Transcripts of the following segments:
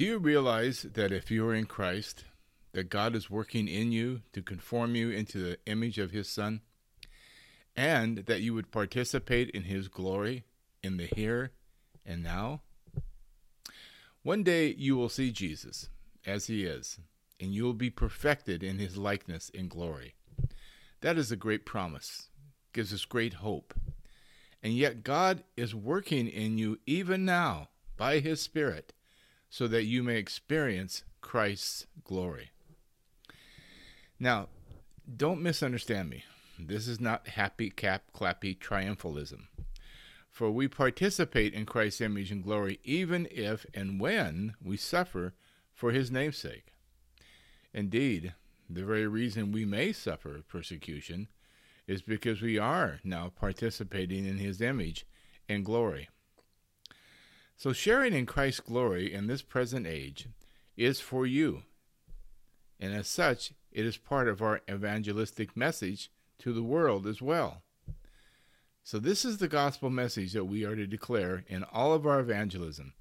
Do you realize that if you are in Christ, that God is working in you to conform you into the image of his Son, and that you would participate in his glory in the here and now? One day you will see Jesus as he is, and you will be perfected in his likeness in glory. That is a great promise, gives us great hope. And yet God is working in you even now by his Spirit so that you may experience Christ's glory. Now, don't misunderstand me. This is not happy cap clappy triumphalism. For we participate in Christ's image and glory even if and when we suffer for his name's sake. Indeed, the very reason we may suffer persecution is because we are now participating in his image and glory. So, sharing in Christ's glory in this present age is for you. And as such, it is part of our evangelistic message to the world as well. So, this is the gospel message that we are to declare in all of our evangelism.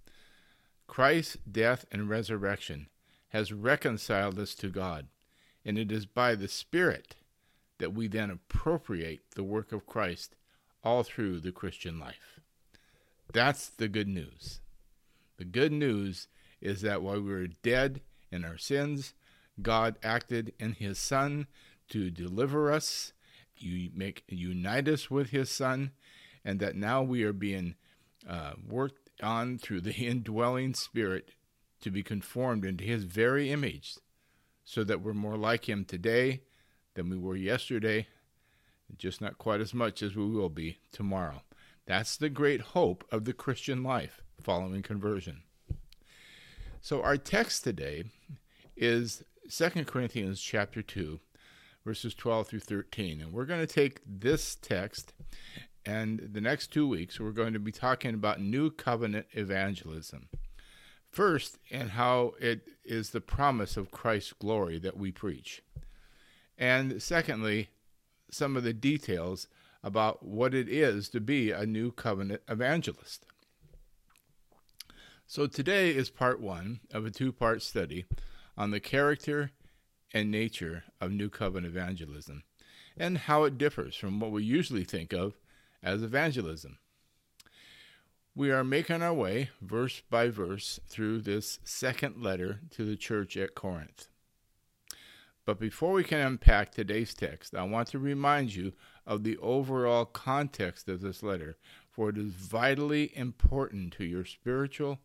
Christ's death and resurrection has reconciled us to God, and it is by the Spirit that we then appropriate the work of Christ all through the Christian life. That's the good news. The good news is that while we were dead in our sins, God acted in His Son to deliver us, you make unite us with His Son, and that now we are being uh, worked on through the indwelling Spirit to be conformed into His very image, so that we're more like Him today than we were yesterday, just not quite as much as we will be tomorrow. That's the great hope of the Christian life following conversion. So our text today is 2 Corinthians chapter 2 verses 12 through 13. And we're going to take this text and the next 2 weeks we're going to be talking about new covenant evangelism. First, and how it is the promise of Christ's glory that we preach. And secondly, some of the details about what it is to be a new covenant evangelist. So today is part one of a two part study on the character and nature of New Covenant evangelism and how it differs from what we usually think of as evangelism. We are making our way verse by verse through this second letter to the church at Corinth. But before we can unpack today's text, I want to remind you of the overall context of this letter, for it is vitally important to your spiritual,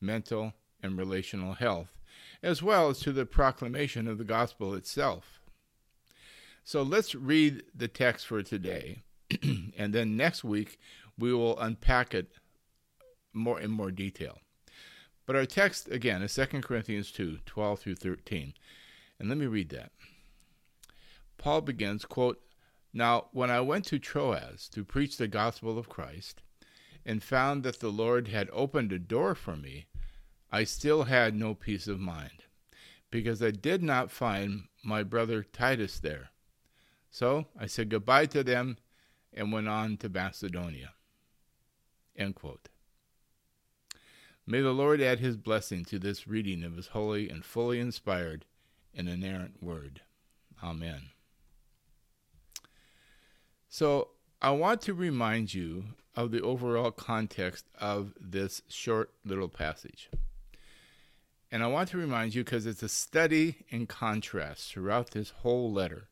mental, and relational health, as well as to the proclamation of the gospel itself. So let's read the text for today, and then next week we will unpack it more in more detail. But our text again is 2 Corinthians 2 12 through 13. And let me read that. Paul begins, quote, Now, when I went to Troas to preach the gospel of Christ, and found that the Lord had opened a door for me, I still had no peace of mind, because I did not find my brother Titus there. So I said goodbye to them and went on to Macedonia. End quote. May the Lord add his blessing to this reading of his holy and fully inspired an inerrant word. Amen. So, I want to remind you of the overall context of this short little passage. And I want to remind you because it's a study in contrast throughout this whole letter.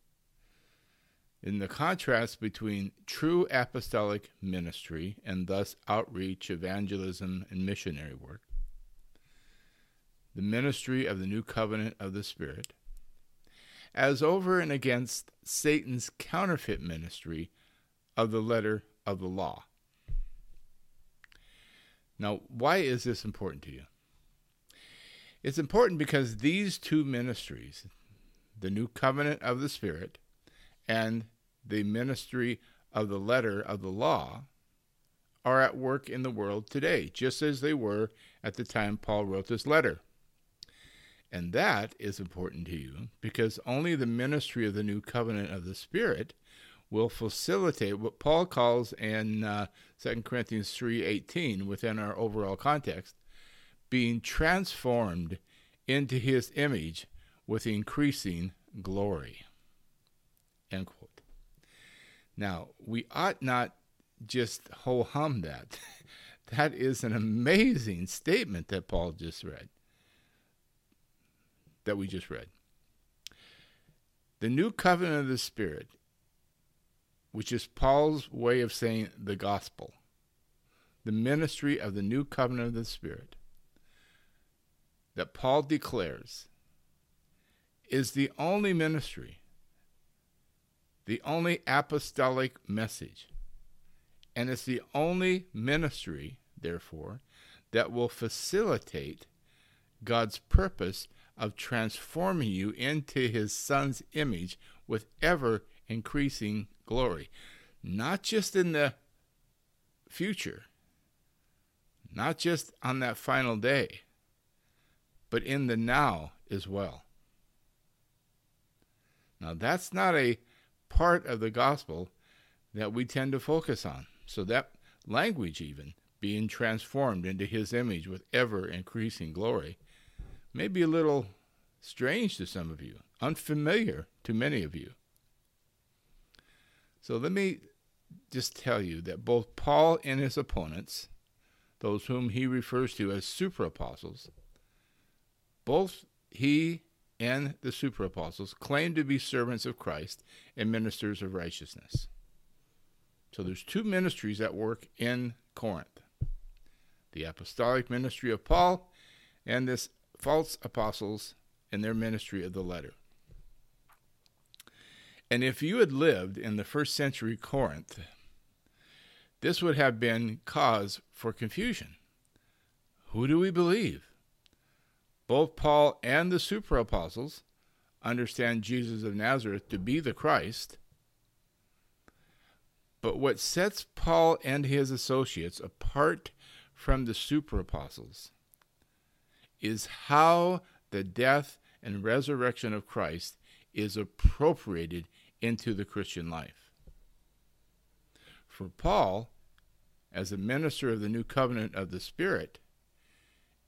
In the contrast between true apostolic ministry and thus outreach, evangelism, and missionary work, the ministry of the new covenant of the Spirit, as over and against Satan's counterfeit ministry of the letter of the law. Now, why is this important to you? It's important because these two ministries, the new covenant of the Spirit and the ministry of the letter of the law, are at work in the world today, just as they were at the time Paul wrote this letter. And that is important to you because only the ministry of the new covenant of the Spirit will facilitate what Paul calls in uh, 2 Corinthians 3:18 within our overall context being transformed into his image with increasing glory. End quote. Now, we ought not just ho hum that. that is an amazing statement that Paul just read, that we just read. The new covenant of the Spirit, which is Paul's way of saying the gospel, the ministry of the new covenant of the Spirit, that Paul declares is the only ministry, the only apostolic message, and it's the only ministry, therefore, that will facilitate God's purpose of transforming you into his son's image with ever increasing glory. Not just in the future, not just on that final day, but in the now as well. Now, that's not a part of the gospel that we tend to focus on. So, that language, even being transformed into his image with ever increasing glory, may be a little strange to some of you, unfamiliar to many of you. So let me just tell you that both Paul and his opponents, those whom he refers to as super apostles, both he and the super apostles claim to be servants of Christ and ministers of righteousness. So there's two ministries at work in Corinth the apostolic ministry of Paul and this false apostles in their ministry of the letter. And if you had lived in the first century Corinth, this would have been cause for confusion. Who do we believe? Both Paul and the super apostles understand Jesus of Nazareth to be the Christ. But what sets Paul and his associates apart from the super apostles is how the death and resurrection of Christ is appropriated into the Christian life. For Paul, as a minister of the new covenant of the Spirit,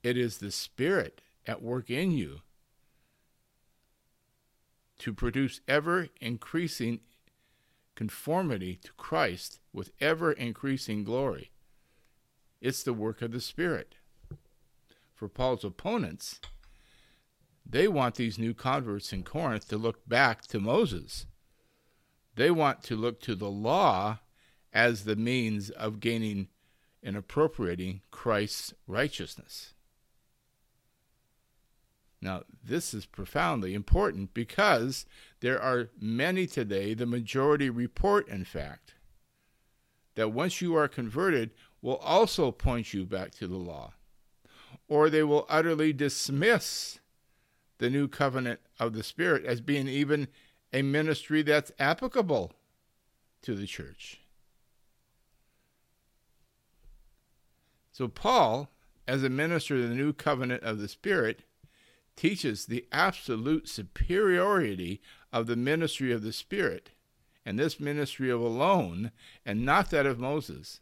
it is the Spirit at work in you to produce ever increasing conformity to Christ with ever increasing glory. It's the work of the Spirit. For Paul's opponents, they want these new converts in Corinth to look back to Moses. They want to look to the law as the means of gaining and appropriating Christ's righteousness. Now, this is profoundly important because there are many today, the majority report, in fact, that once you are converted, will also point you back to the law, or they will utterly dismiss the new covenant of the Spirit as being even a ministry that's applicable to the church. So, Paul, as a minister of the new covenant of the Spirit, teaches the absolute superiority of the ministry of the Spirit, and this ministry of alone, and not that of Moses,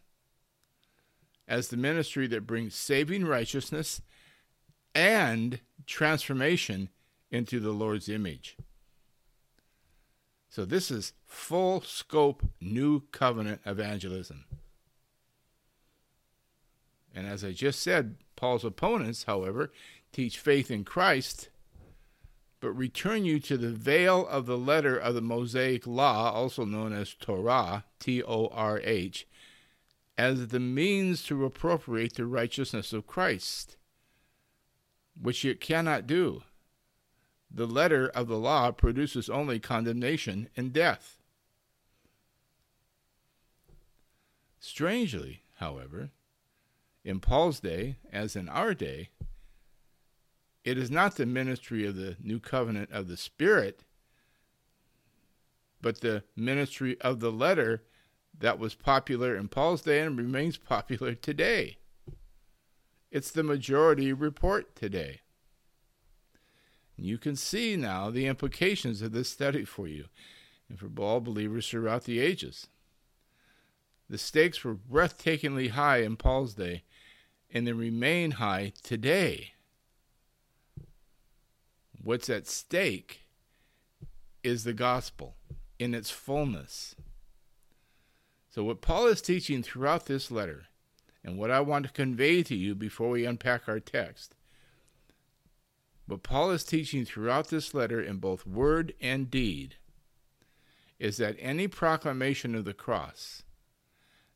as the ministry that brings saving righteousness and transformation into the Lord's image. So, this is full scope new covenant evangelism. And as I just said, Paul's opponents, however, teach faith in Christ, but return you to the veil of the letter of the Mosaic Law, also known as Torah, T O R H, as the means to appropriate the righteousness of Christ which it cannot do. The letter of the law produces only condemnation and death. Strangely, however, in Paul's day, as in our day, it is not the ministry of the new covenant of the Spirit, but the ministry of the letter that was popular in Paul's day and remains popular today. It's the majority report today. You can see now the implications of this study for you and for all believers throughout the ages. The stakes were breathtakingly high in Paul's day, and they remain high today. What's at stake is the gospel in its fullness. So, what Paul is teaching throughout this letter, and what I want to convey to you before we unpack our text, what Paul is teaching throughout this letter in both word and deed is that any proclamation of the cross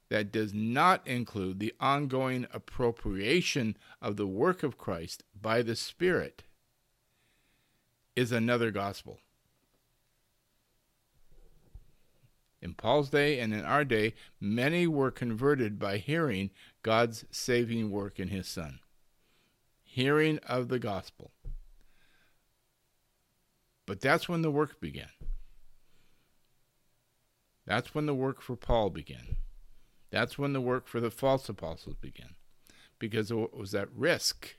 that does not include the ongoing appropriation of the work of Christ by the Spirit is another gospel. In Paul's day and in our day, many were converted by hearing God's saving work in his Son, hearing of the gospel. But that's when the work began. That's when the work for Paul began. That's when the work for the false apostles began. Because what was at risk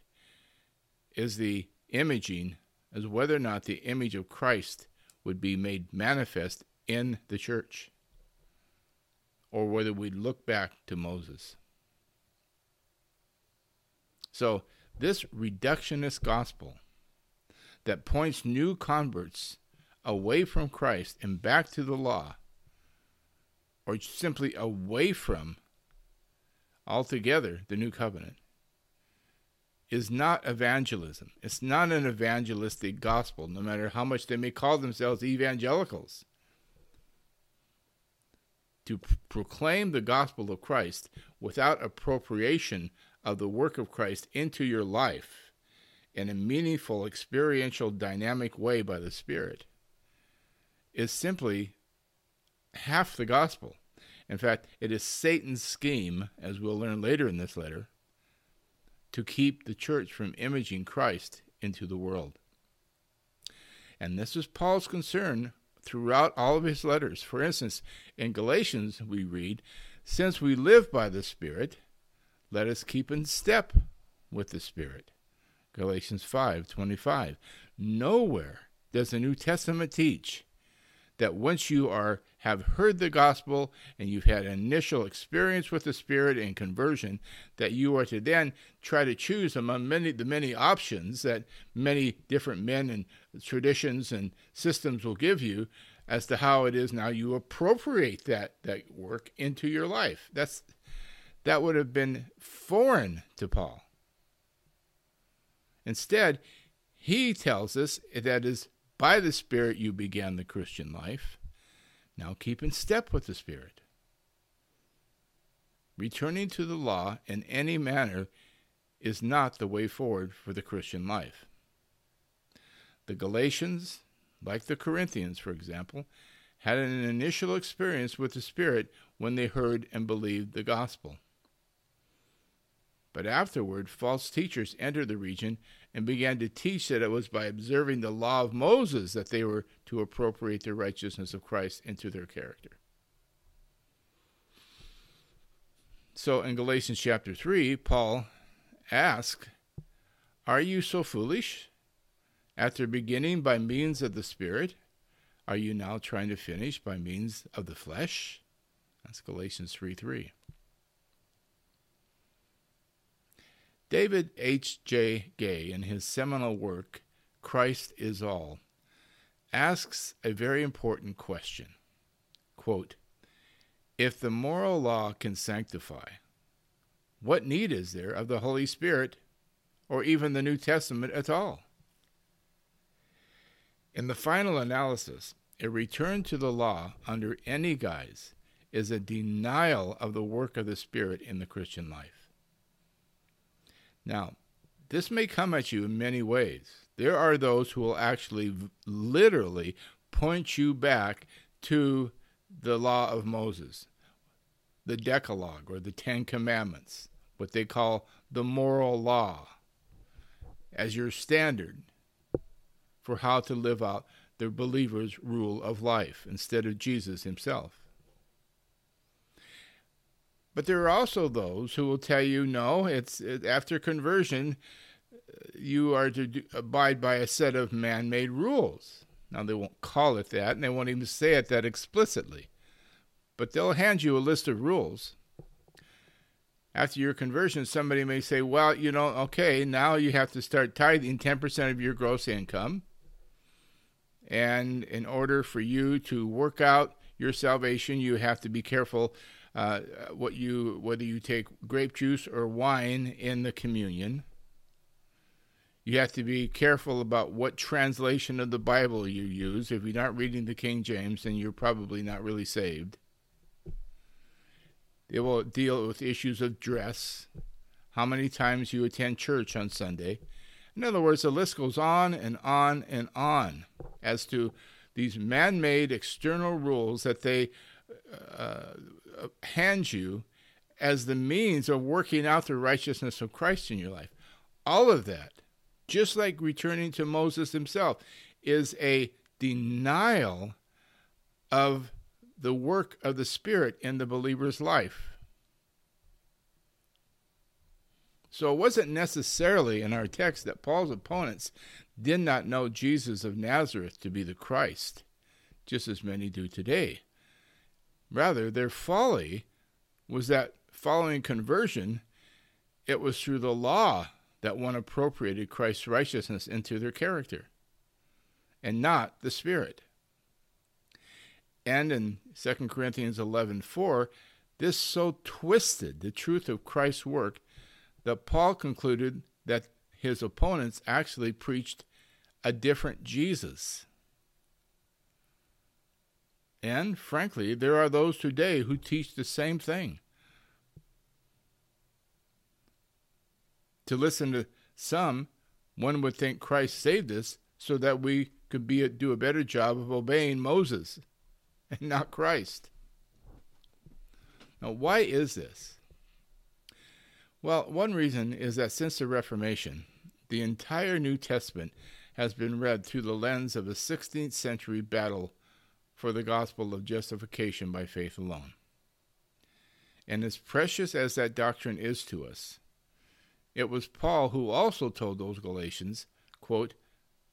is the imaging as whether or not the image of Christ would be made manifest in the church or whether we'd look back to Moses. So, this reductionist gospel that points new converts away from Christ and back to the law or simply away from altogether the new covenant is not evangelism. It's not an evangelistic gospel, no matter how much they may call themselves evangelicals. To proclaim the gospel of Christ without appropriation of the work of Christ into your life in a meaningful, experiential, dynamic way by the Spirit is simply half the gospel. In fact, it is Satan's scheme, as we'll learn later in this letter, to keep the church from imaging Christ into the world. And this is Paul's concern throughout all of his letters. For instance, in Galatians, we read, Since we live by the Spirit, let us keep in step with the Spirit. Galatians 5:25. Nowhere does the New Testament teach that once you are have heard the gospel and you've had initial experience with the spirit and conversion that you are to then try to choose among many the many options that many different men and traditions and systems will give you as to how it is now you appropriate that that work into your life that's that would have been foreign to Paul instead he tells us that is by the Spirit you began the Christian life. Now keep in step with the Spirit. Returning to the law in any manner is not the way forward for the Christian life. The Galatians, like the Corinthians, for example, had an initial experience with the Spirit when they heard and believed the gospel. But afterward, false teachers entered the region and began to teach that it was by observing the law of Moses that they were to appropriate the righteousness of Christ into their character. So in Galatians chapter 3, Paul asks, Are you so foolish? After beginning by means of the Spirit, are you now trying to finish by means of the flesh? That's Galatians 3 3. David H. J. Gay, in his seminal work, Christ is All, asks a very important question. Quote, if the moral law can sanctify, what need is there of the Holy Spirit or even the New Testament at all? In the final analysis, a return to the law under any guise is a denial of the work of the Spirit in the Christian life. Now, this may come at you in many ways. There are those who will actually literally point you back to the law of Moses, the Decalogue or the Ten Commandments, what they call the moral law, as your standard for how to live out the believer's rule of life instead of Jesus himself. But there are also those who will tell you, no, it's it, after conversion, uh, you are to do, abide by a set of man made rules. Now, they won't call it that, and they won't even say it that explicitly. But they'll hand you a list of rules. after your conversion, somebody may say, well, you know, okay, now you have to start tithing 10% of your gross income. And in order for you to work out your salvation, you have to be careful uh, what you whether you take grape juice or wine in the communion. You have to be careful about what translation of the Bible you use. If you're not reading the King James, then you're probably not really saved. They will deal with issues of dress, how many times you attend church on Sunday. In other words, the list goes on and on and on as to these man made external rules that they uh, hand you as the means of working out the righteousness of Christ in your life. All of that, just like returning to Moses himself, is a denial of the work of the Spirit in the believer's life. So it wasn't necessarily in our text that Paul's opponents did not know Jesus of Nazareth to be the Christ, just as many do today. Rather, their folly was that following conversion, it was through the law that one appropriated Christ's righteousness into their character, and not the Spirit. And in 2 Corinthians 11:4, this so twisted the truth of Christ's work that Paul concluded that his opponents actually preached a different Jesus. And frankly, there are those today who teach the same thing. To listen to some, one would think Christ saved us so that we could be do a better job of obeying Moses and not Christ. Now, why is this? Well, one reason is that since the Reformation, the entire New Testament has been read through the lens of a 16th century battle for the gospel of justification by faith alone. And as precious as that doctrine is to us, it was Paul who also told those Galatians, quote,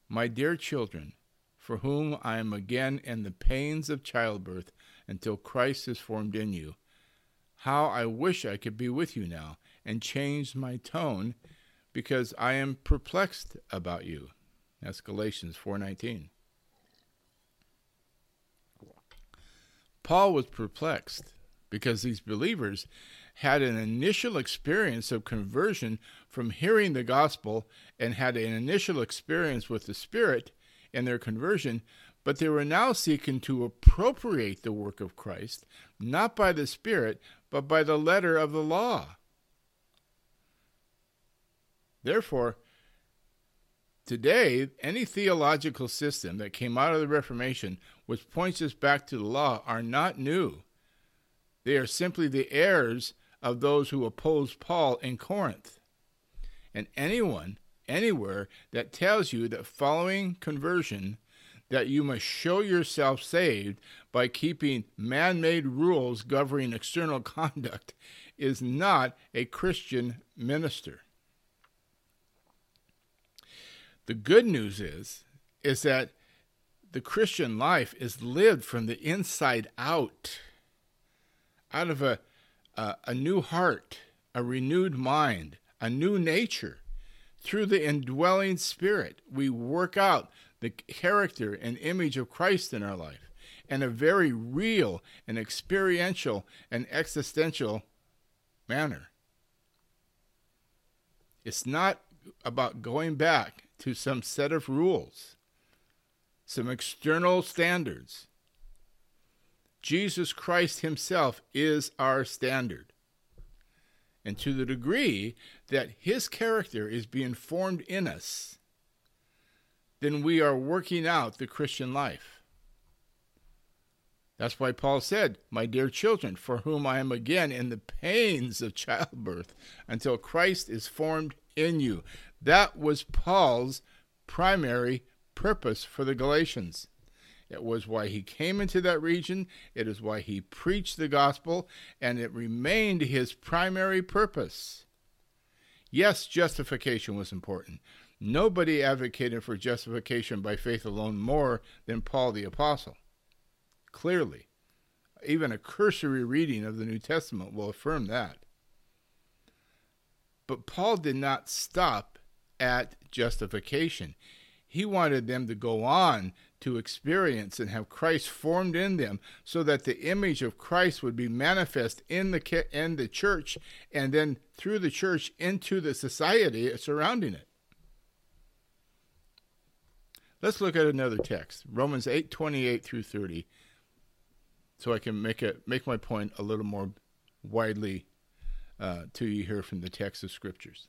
My dear children, for whom I am again in the pains of childbirth until Christ is formed in you. How I wish I could be with you now and change my tone because I am perplexed about you. That's Galatians 4:19. Paul was perplexed because these believers had an initial experience of conversion from hearing the gospel and had an initial experience with the Spirit in their conversion, but they were now seeking to appropriate the work of Christ, not by the Spirit, but by the letter of the law. Therefore, today, any theological system that came out of the Reformation which points us back to the law are not new. They are simply the heirs of those who opposed Paul in Corinth. And anyone anywhere that tells you that following conversion that you must show yourself saved by keeping man-made rules governing external conduct is not a Christian minister. The good news is is that the Christian life is lived from the inside out, out of a, a, a new heart, a renewed mind, a new nature through the indwelling Spirit, we work out the character and image of Christ in our life in a very real and experiential and existential manner. It's not about going back to some set of rules, some external standards. Jesus Christ Himself is our standard. And to the degree that his character is being formed in us, then we are working out the Christian life. That's why Paul said, My dear children, for whom I am again in the pains of childbirth until Christ is formed in you. That was Paul's primary purpose for the Galatians. It was why he came into that region. It is why he preached the gospel, and it remained his primary purpose. Yes, justification was important. Nobody advocated for justification by faith alone more than Paul the Apostle. Clearly. Even a cursory reading of the New Testament will affirm that. But Paul did not stop at justification. He wanted them to go on to experience and have Christ formed in them so that the image of Christ would be manifest in the in the church and then through the church into the society surrounding it. Let's look at another text, Romans 8:28 through 30, so I can make it make my point a little more widely uh, to you here from the text of scriptures.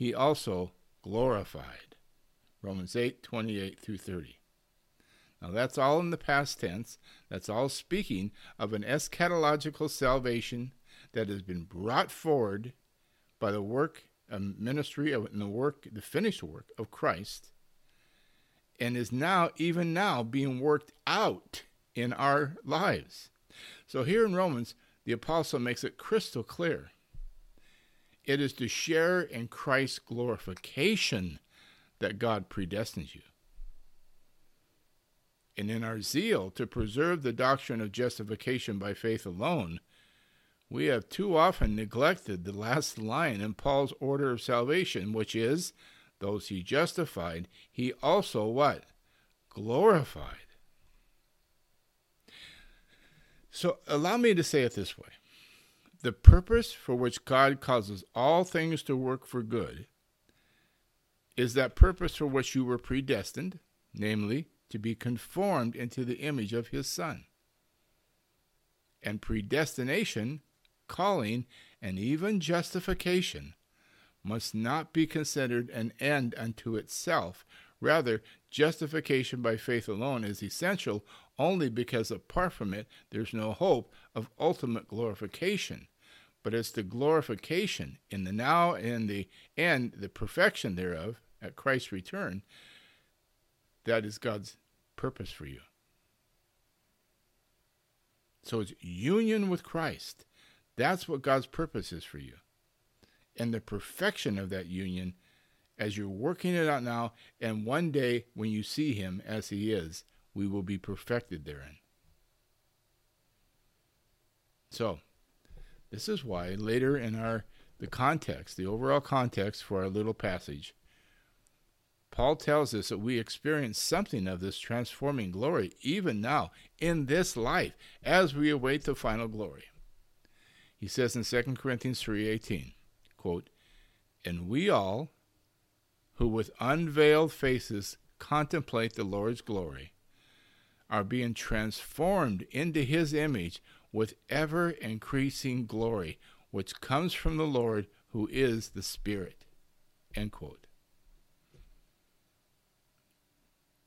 he also glorified. Romans 8, 28 through 30. Now that's all in the past tense. That's all speaking of an eschatological salvation that has been brought forward by the work a ministry of the work, the finished work of Christ, and is now, even now, being worked out in our lives. So here in Romans, the apostle makes it crystal clear. It is to share in Christ's glorification that God predestines you. And in our zeal to preserve the doctrine of justification by faith alone, we have too often neglected the last line in Paul's order of salvation, which is, those he justified, he also what? Glorified. So allow me to say it this way. The purpose for which God causes all things to work for good is that purpose for which you were predestined, namely, to be conformed into the image of his Son. And predestination calling, and even justification must not be considered an end unto itself. Rather, justification by faith alone is essential only because apart from it there's no hope of ultimate glorification. But it's the glorification in the now and the end, the perfection thereof at Christ's return, that is God's purpose for you. So it's union with Christ that's what God's purpose is for you. And the perfection of that union as you're working it out now, and one day when you see Him as He is, we will be perfected therein. So, this is why later in our the context, the overall context for our little passage, Paul tells us that we experience something of this transforming glory even now in this life as we await the final glory. He says in 2 Corinthians 3:18, quote, "And we all who with unveiled faces contemplate the Lord's glory are being transformed into his image with ever increasing glory, which comes from the Lord who is the Spirit." End quote.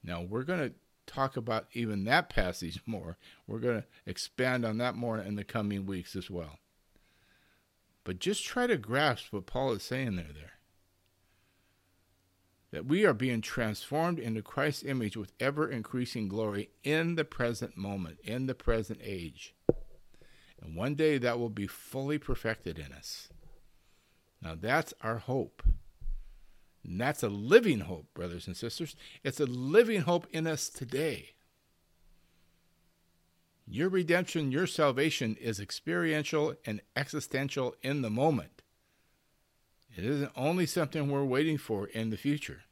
Now we're going to talk about even that passage more. We're going to expand on that more in the coming weeks as well. But just try to grasp what Paul is saying there there. That we are being transformed into Christ's image with ever increasing glory in the present moment, in the present age. And one day that will be fully perfected in us. Now that's our hope. And that's a living hope, brothers and sisters. It's a living hope in us today. Your redemption, your salvation is experiential and existential in the moment. It isn't only something we're waiting for in the future.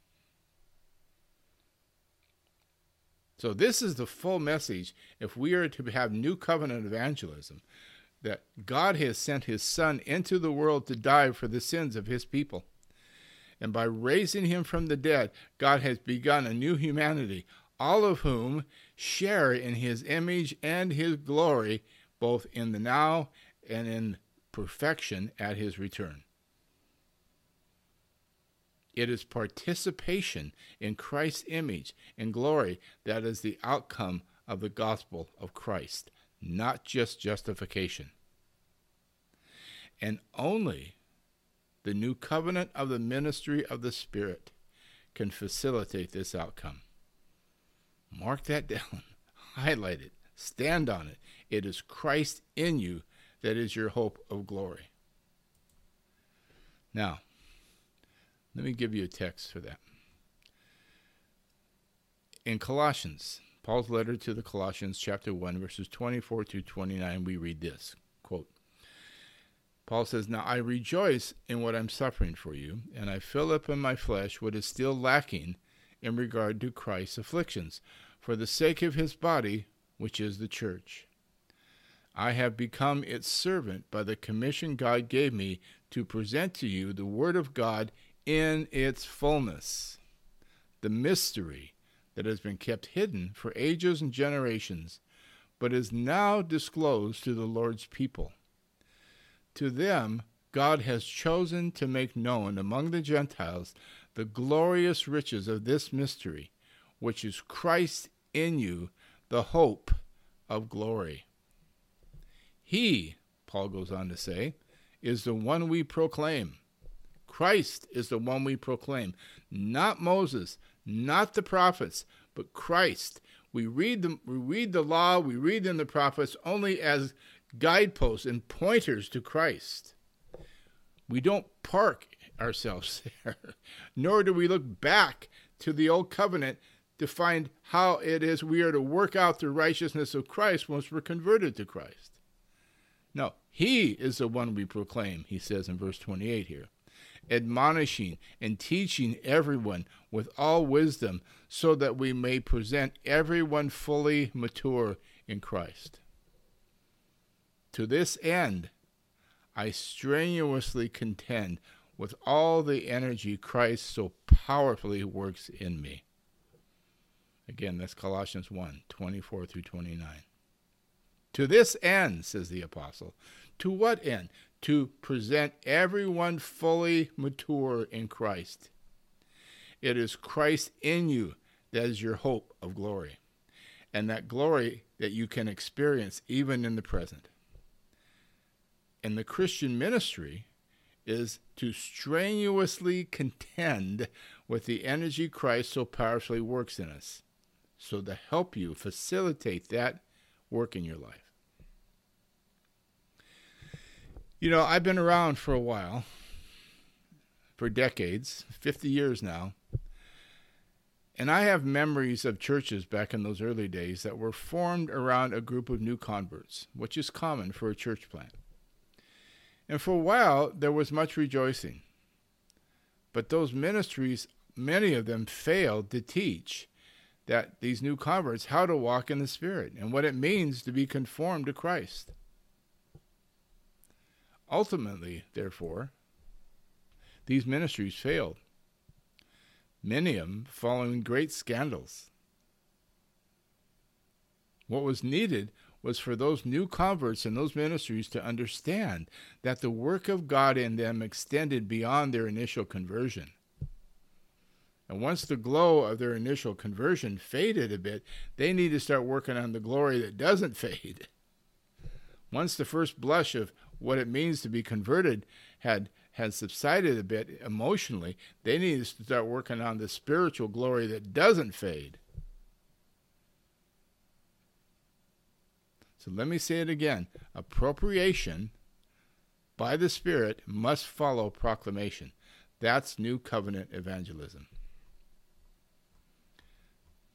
So, this is the full message if we are to have new covenant evangelism that God has sent his Son into the world to die for the sins of his people. And by raising him from the dead, God has begun a new humanity, all of whom share in his image and his glory, both in the now and in perfection at his return. It is participation in Christ's image and glory that is the outcome of the gospel of Christ, not just justification. And only the new covenant of the ministry of the Spirit can facilitate this outcome. Mark that down, highlight it, stand on it. It is Christ in you that is your hope of glory. Now, let me give you a text for that. In Colossians, Paul's letter to the Colossians, chapter 1, verses 24 to 29, we read this quote, Paul says, Now I rejoice in what I'm suffering for you, and I fill up in my flesh what is still lacking in regard to Christ's afflictions, for the sake of his body, which is the church. I have become its servant by the commission God gave me to present to you the Word of God in its fullness, the mystery that has been kept hidden for ages and generations, but is now disclosed to the Lord's people. To them, God has chosen to make known among the Gentiles the glorious riches of this mystery, which is Christ in you, the hope of glory. He, Paul goes on to say, is the one we proclaim. Christ is the one we proclaim, not Moses, not the prophets, but Christ. We read the, we read the law, we read in the prophets only as guideposts and pointers to Christ. We don't park ourselves there, nor do we look back to the old covenant to find how it is we are to work out the righteousness of Christ once we're converted to Christ. No, He is the one we proclaim, he says in verse 28 here admonishing and teaching everyone with all wisdom, so that we may present everyone fully mature in Christ. To this end, I strenuously contend with all the energy Christ so powerfully works in me. Again, that's Colossians 1 24 through 29. To this end, says the apostle. To what end? To present everyone fully mature in Christ. It is Christ in you that is your hope of glory, and that glory that you can experience even in the present. And the Christian ministry is to strenuously contend with the energy Christ so powerfully works in us, so to help you facilitate that work in your life. You know, I've been around for a while, for decades, 50 years now. And I have memories of churches back in those early days that were formed around a group of new converts, which is common for a church plant. And for a while, there was much rejoicing. But those ministries, many of them failed to teach that these new converts how to walk in the Spirit and what it means to be conformed to Christ. Ultimately, therefore, these ministries failed, many of them following great scandals. What was needed was for those new converts in those ministries to understand that the work of God in them extended beyond their initial conversion. And once the glow of their initial conversion faded a bit, they need to start working on the glory that doesn't fade. Once the first blush of what it means to be converted had had subsided a bit emotionally, they needed to start working on the spiritual glory that doesn't fade. So let me say it again. Appropriation by the Spirit must follow proclamation. That's New Covenant evangelism.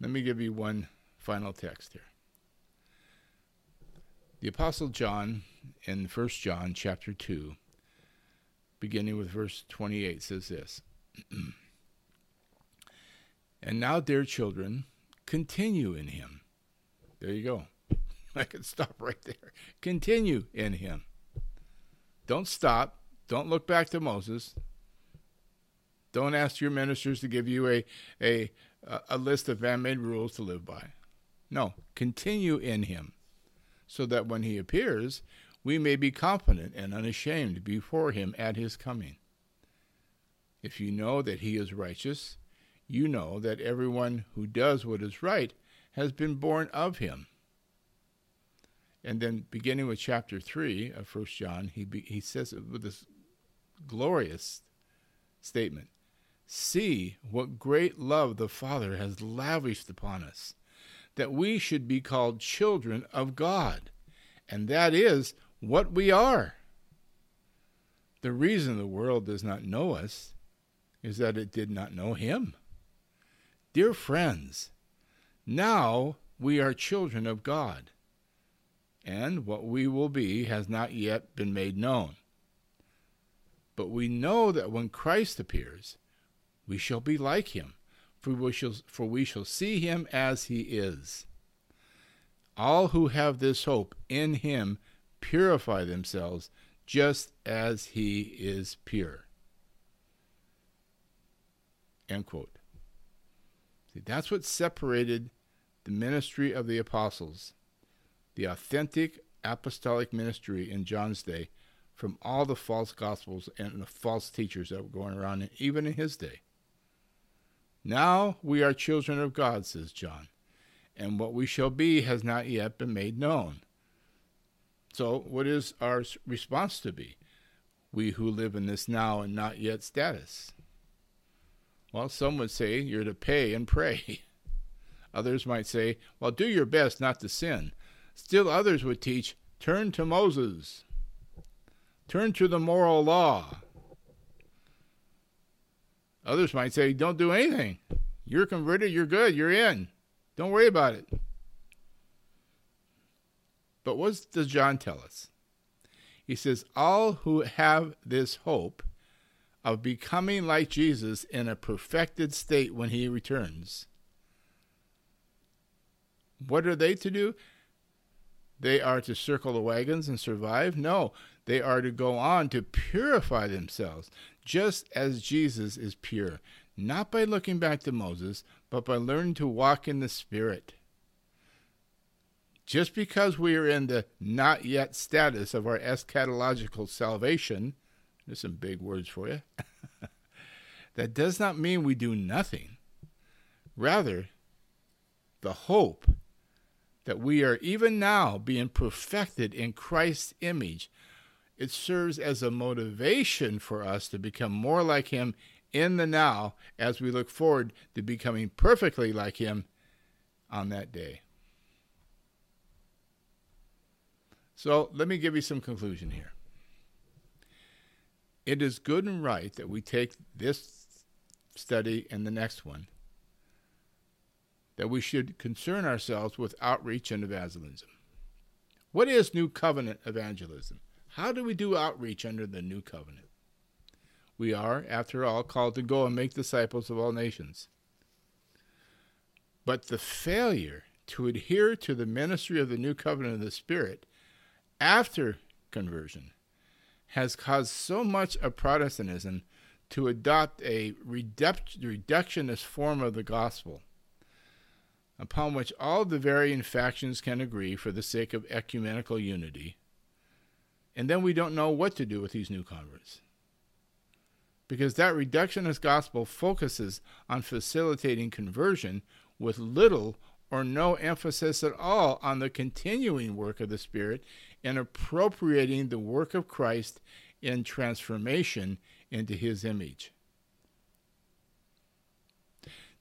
Let me give you one final text here. The Apostle John in 1 John chapter 2, beginning with verse 28, says this And now, dear children, continue in him. There you go. I can stop right there. Continue in him. Don't stop. Don't look back to Moses. Don't ask your ministers to give you a, a, a list of man made rules to live by. No, continue in him so that when he appears, we may be confident and unashamed before him at his coming. If you know that he is righteous, you know that everyone who does what is right has been born of him. And then, beginning with chapter 3 of 1 John, he, be, he says it with this glorious statement. See what great love the Father has lavished upon us, that we should be called children of God. And that is what we are. The reason the world does not know us is that it did not know Him. Dear friends, now we are children of God, and what we will be has not yet been made known. But we know that when Christ appears, we shall be like him, for we shall, for we shall see him as he is. All who have this hope in him purify themselves just as he is pure. End quote. See, that's what separated the ministry of the apostles, the authentic apostolic ministry in John's day, from all the false gospels and the false teachers that were going around, even in his day. Now we are children of God, says John, and what we shall be has not yet been made known. So, what is our response to be? We who live in this now and not yet status. Well, some would say you're to pay and pray. Others might say, well, do your best not to sin. Still others would teach, turn to Moses, turn to the moral law, Others might say, don't do anything. You're converted, you're good, you're in. Don't worry about it. But what does John tell us? He says, All who have this hope of becoming like Jesus in a perfected state when he returns, what are they to do? They are to circle the wagons and survive? No, they are to go on to purify themselves, just as Jesus is pure, not by looking back to Moses, but by learning to walk in the Spirit. Just because we are in the not yet status of our eschatological salvation, there's some big words for you, that does not mean we do nothing. Rather, the hope that we are even now being perfected in Christ's image it serves as a motivation for us to become more like Him in the now as we look forward to becoming perfectly like Him on that day. So let me give you some conclusion here. It is good and right that we take this study and the next one, that we should concern ourselves with outreach and evangelism. What is New Covenant evangelism? How do we do outreach under the new covenant? We are, after all, called to go and make disciples of all nations. But the failure to adhere to the ministry of the new covenant of the Spirit after conversion has caused so much of Protestantism to adopt a reductionist form of the gospel, upon which all the varying factions can agree for the sake of ecumenical unity and then we don't know what to do with these new converts. Because that reductionist gospel focuses on facilitating conversion with little or no emphasis at all on the continuing work of the Spirit in appropriating the work of Christ in transformation into his image.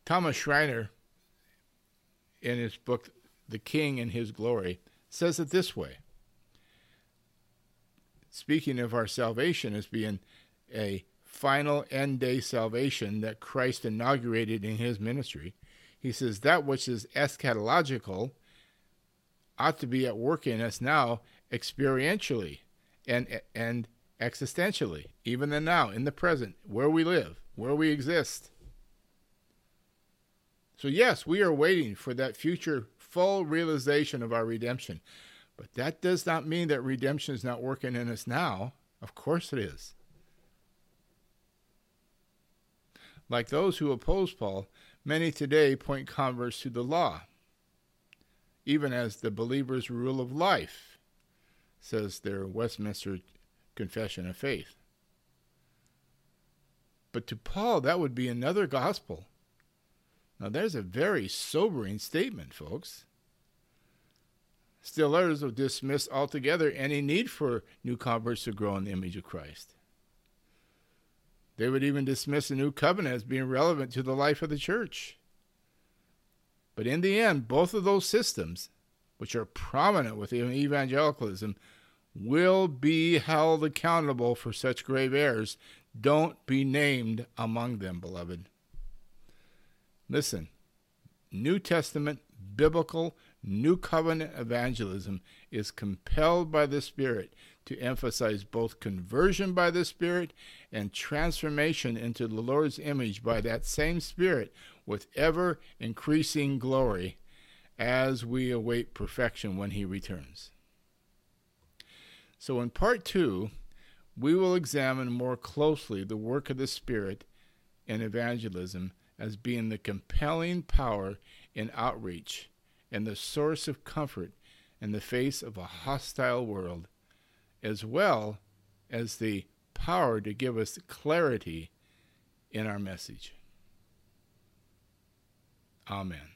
Thomas Schreiner, in his book, The King and His Glory, says it this way speaking of our salvation as being a final end day salvation that Christ inaugurated in his ministry, he says that which is eschatological ought to be at work in us now experientially and and existentially, even in now, in the present, where we live, where we exist. So yes, we are waiting for that future full realization of our redemption. But that does not mean that redemption is not working in us now. Of course it is. Like those who oppose Paul, many today point converts to the law, even as the believer's rule of life, says their Westminster Confession of Faith. But to Paul, that would be another gospel. Now, there's a very sobering statement, folks. Still others will dismiss altogether any need for new converts to grow in the image of Christ. They would even dismiss the new covenant as being relevant to the life of the church. But in the end, both of those systems, which are prominent within evangelicalism, will be held accountable for such grave errors. Don't be named among them, beloved. Listen, New Testament, biblical, New Covenant evangelism is compelled by the Spirit to emphasize both conversion by the Spirit and transformation into the Lord's image by that same Spirit with ever increasing glory as we await perfection when He returns. So, in part two, we will examine more closely the work of the Spirit in evangelism as being the compelling power in outreach and the source of comfort in the face of a hostile world, as well as the power to give us clarity in our message. Amen.